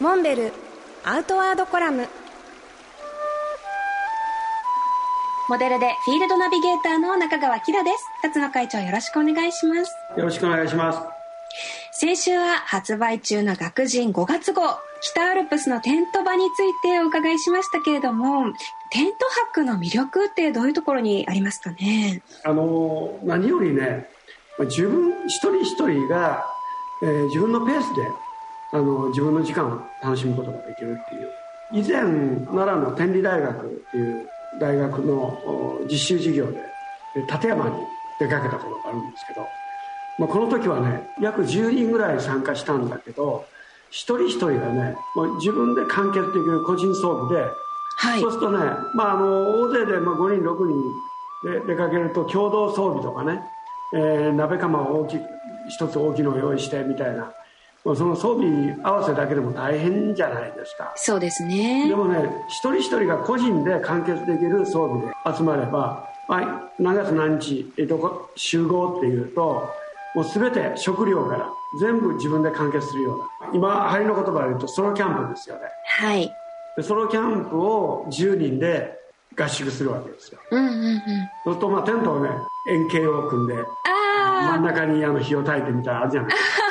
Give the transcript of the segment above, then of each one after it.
モンベルアウトワードコラム。モデルでフィールドナビゲーターの中川きらです。辰野会長よろしくお願いします。よろしくお願いします。先週は発売中の学人5月号。北アルプスのテント場についてお伺いしましたけれどもテント泊の魅力ってどういうところにありますかね？あの何よりね自分一人一人が、えー、自分のペースであの自分の時間を楽しむことができるっていう。以前奈良の天理大学っていう大学の実習授業で立山に出かけたことがあるんですけど、まあ、この時はね約10人ぐらい参加したんだけど一人一人がねもう自分で完結できる個人装備で、はい、そうするとね、まあ、あの大勢でまあ5人6人で出かけると共同装備とかね、えー、鍋釜を大き一つ大きいのを用意してみたいなその装備合わせだけでも大変じゃないですか。そうですね。でもね一人一人が個人で完結できる装備で集まれば、はい、何月何日どこ集合っていうともう全て食料から全部自分で完結するような今流行りの言葉で言うとソロキャンプですよね。はい。でソロキャンプを10人で合宿するわけですよ、うんうんうん、そうするとまあテントをね円形を組んで真ん中にあの火を焚いてみたいなあるじゃないですか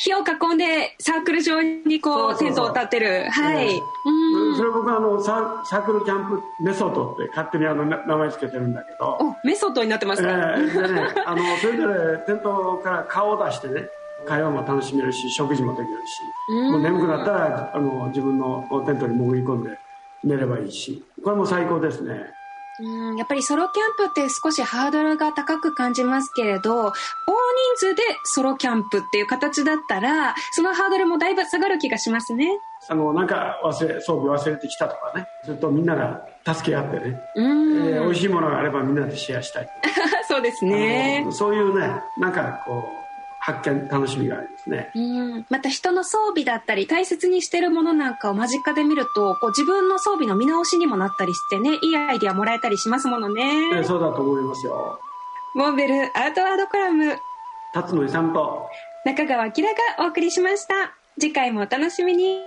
火を囲んでサークル状にこうテントを立てる。はい、うん、それ僕あのササークルキャンプメソッドって勝手にあの名前つけてるんだけど。おメソッドになってますか、えー、でねあのそれぞれテントから顔を出してね会話も楽しめるし食事もできるし、もう眠くなったらあの自分のテントに潜り込んで寝ればいいし。これも最高ですね。うんやっぱりソロキャンプって少しハードルが高く感じますけれど大人数でソロキャンプっていう形だったらそのハードルもだいぶ下がる気がしますね。あのなんか忘れ装備忘れてきたとかね。それとみんなが助け合ってね、えー、美味しいものがあればみんなでシェアしたい。そうですね。そういうねなんかこう発見楽しみがありますね。うん。また人の装備だったり大切にしてるものなんかを間近で見るとこう自分の装備の見直しにもなったりしてねいいアイディアもらえたりしますものね、えー、そうだと思いますよ。モンベルアウトワードコラム辰野勇と中川明がお送りしました。次回もお楽しみに。